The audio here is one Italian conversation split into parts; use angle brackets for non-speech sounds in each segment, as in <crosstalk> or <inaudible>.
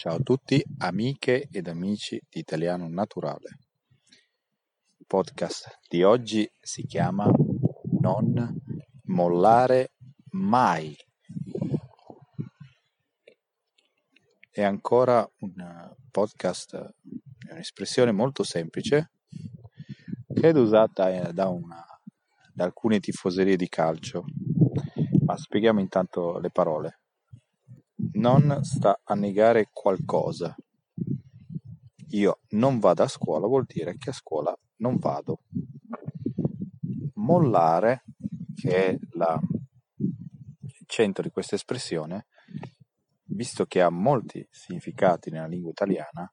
Ciao a tutti, amiche ed amici di Italiano Naturale. Il podcast di oggi si chiama Non mollare mai. È ancora un podcast, un'espressione molto semplice che è usata da, una, da alcune tifoserie di calcio. Ma spieghiamo intanto le parole non sta a negare qualcosa. Io non vado a scuola vuol dire che a scuola non vado. Mollare, che è la, il centro di questa espressione, visto che ha molti significati nella lingua italiana,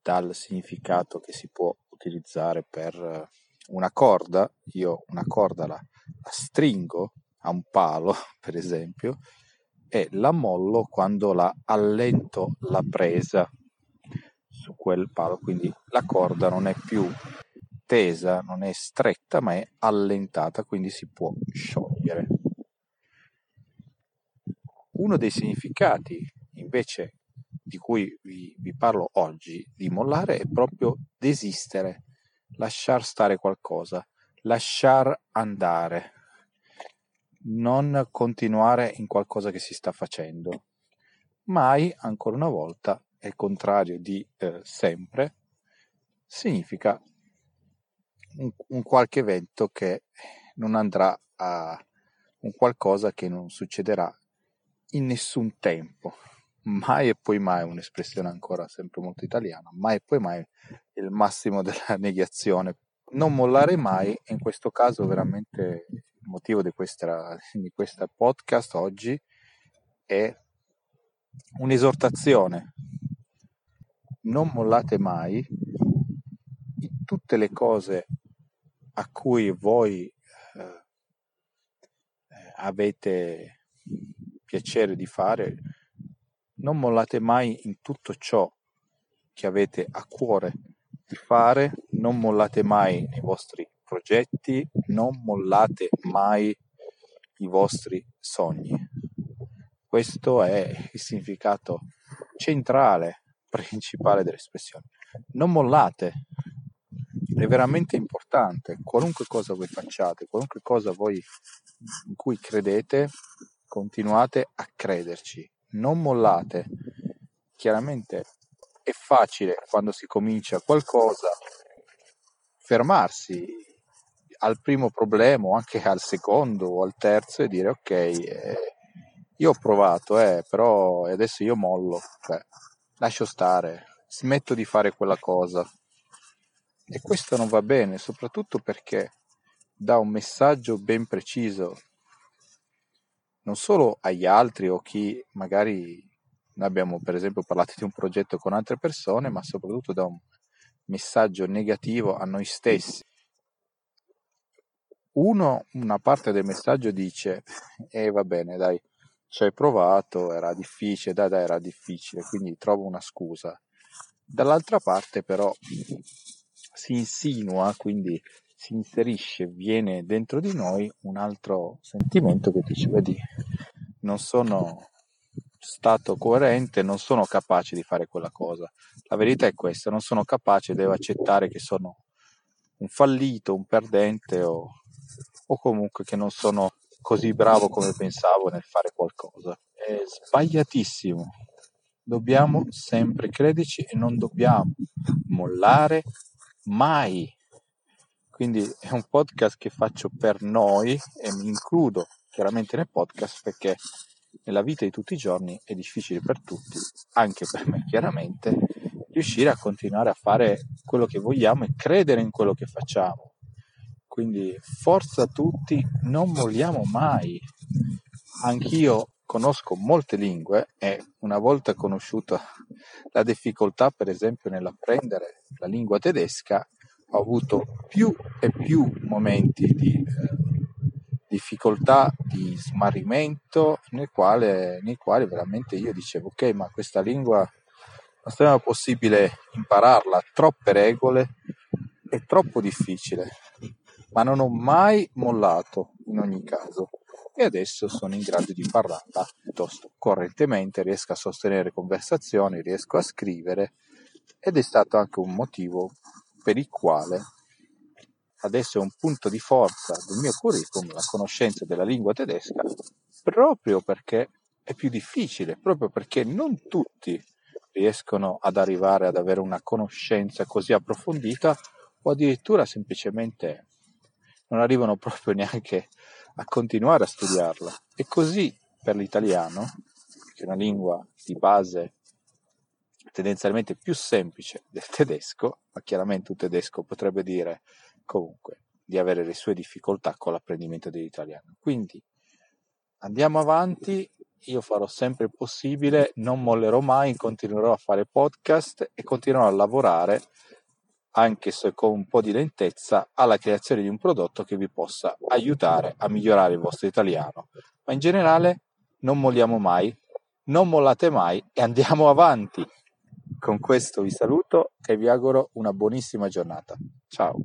dal significato che si può utilizzare per una corda, io una corda la, la stringo a un palo, <laughs> per esempio, e la mollo quando la allento la presa su quel palo, quindi la corda non è più tesa, non è stretta, ma è allentata, quindi si può sciogliere. Uno dei significati invece di cui vi, vi parlo oggi di mollare è proprio desistere, lasciar stare qualcosa, lasciar andare non continuare in qualcosa che si sta facendo. Mai, ancora una volta, è il contrario di eh, sempre, significa un, un, qualche evento che non andrà a un qualcosa che non succederà in nessun tempo. Mai e poi mai, un'espressione ancora sempre molto italiana, mai e poi mai il massimo della <laughs> negazione. Non mollare mai, in questo caso veramente il motivo di questa, di questa podcast oggi è un'esortazione. Non mollate mai tutte le cose a cui voi eh, avete piacere di fare, non mollate mai in tutto ciò che avete a cuore fare, non mollate mai nei vostri progetti, non mollate mai i vostri sogni. Questo è il significato centrale, principale dell'espressione. Non mollate, è veramente importante. Qualunque cosa voi facciate, qualunque cosa voi in cui credete, continuate a crederci. Non mollate. Chiaramente è facile quando si comincia qualcosa fermarsi al primo problema o anche al secondo o al terzo e dire ok, eh, io ho provato, eh, però adesso io mollo, cioè, lascio stare, smetto di fare quella cosa. E questo non va bene, soprattutto perché dà un messaggio ben preciso, non solo agli altri o chi magari abbiamo per esempio parlato di un progetto con altre persone, ma soprattutto dà un messaggio negativo a noi stessi uno, una parte del messaggio dice, e eh, va bene, dai, ci hai provato, era difficile, dai, dai, era difficile, quindi trovo una scusa. Dall'altra parte però si insinua, quindi si inserisce, viene dentro di noi un altro sentimento che dice, vedi, non sono stato coerente, non sono capace di fare quella cosa. La verità è questa, non sono capace, devo accettare che sono un fallito, un perdente o o comunque che non sono così bravo come pensavo nel fare qualcosa. È sbagliatissimo. Dobbiamo sempre crederci e non dobbiamo mollare mai. Quindi è un podcast che faccio per noi e mi includo chiaramente nel podcast perché nella vita di tutti i giorni è difficile per tutti, anche per me chiaramente, riuscire a continuare a fare quello che vogliamo e credere in quello che facciamo quindi forza tutti, non molliamo mai. Anch'io conosco molte lingue e una volta conosciuta la difficoltà, per esempio, nell'apprendere la lingua tedesca, ho avuto più e più momenti di eh, difficoltà, di smarrimento, nel quale, nei quali veramente io dicevo, ok, ma questa lingua non sarà possibile impararla, troppe regole, è troppo difficile ma non ho mai mollato in ogni caso. e adesso sono in grado di parlarla piuttosto correntemente, riesco a sostenere conversazioni, riesco a scrivere ed è stato anche un motivo per il quale adesso è un punto di forza del mio curriculum la conoscenza della lingua tedesca proprio perché è più difficile, proprio perché non tutti riescono ad arrivare ad avere una conoscenza così approfondita o addirittura semplicemente non arrivano proprio neanche a continuare a studiarla. E così per l'italiano, che è una lingua di base tendenzialmente più semplice del tedesco, ma chiaramente un tedesco potrebbe dire comunque di avere le sue difficoltà con l'apprendimento dell'italiano. Quindi andiamo avanti, io farò sempre il possibile, non mollerò mai, continuerò a fare podcast e continuerò a lavorare anche se con un po' di lentezza, alla creazione di un prodotto che vi possa aiutare a migliorare il vostro italiano. Ma in generale non molliamo mai, non mollate mai e andiamo avanti. Con questo vi saluto e vi auguro una buonissima giornata. Ciao.